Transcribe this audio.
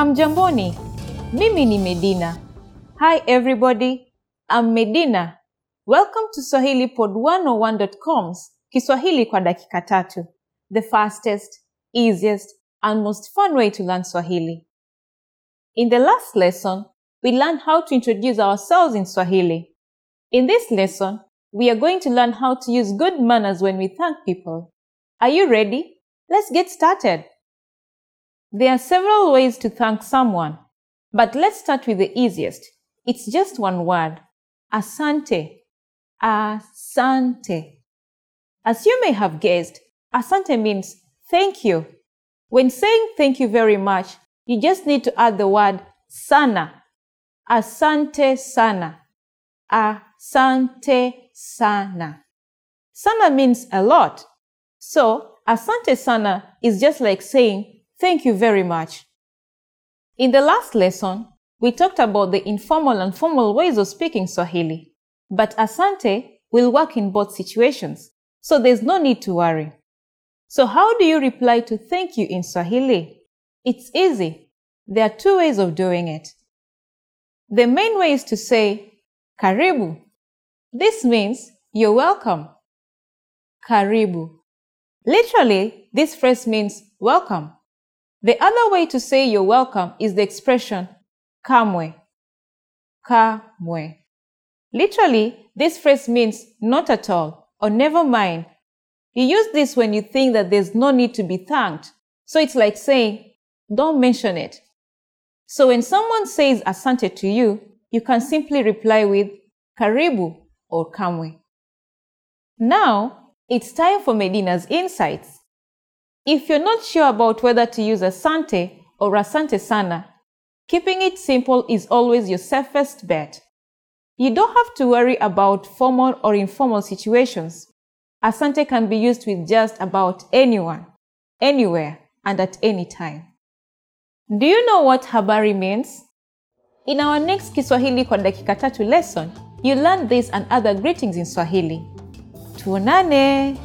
Hamjamboni, mimi ni Medina. Hi everybody, I'm Medina. Welcome to SwahiliPod101.com's Kiswahili kwa dakika tatu, the fastest, easiest, and most fun way to learn Swahili. In the last lesson, we learned how to introduce ourselves in Swahili. In this lesson, we are going to learn how to use good manners when we thank people. Are you ready? Let's get started. There are several ways to thank someone, but let's start with the easiest. It's just one word. Asante. Asante. As you may have guessed, asante means thank you. When saying thank you very much, you just need to add the word sana. Asante sana. Asante sana. Sana means a lot. So, asante sana is just like saying thank you very much. In the last lesson, we talked about the informal and formal ways of speaking Swahili, but asante will work in both situations, so there's no need to worry. So, how do you reply to thank you in Swahili? It's easy. There are two ways of doing it. The main way is to say karibu. This means you're welcome. Karibu. Literally, this phrase means welcome. The other way to say you're welcome is the expression kamwe. Kamwe. Literally, this phrase means not at all or never mind. You use this when you think that there's no need to be thanked. So it's like saying, don't mention it. So when someone says asante to you, you can simply reply with karibu or kamwe. Now, it's time for Medina's insights. If you're not sure about whether to use asante or asante sana, keeping it simple is always your safest bet. You don't have to worry about formal or informal situations. Asante can be used with just about anyone, anywhere, and at any time. Do you know what habari means? In our next Kiswahili kwa dakika tatu lesson, you learn this and other greetings in Swahili. Tuonane.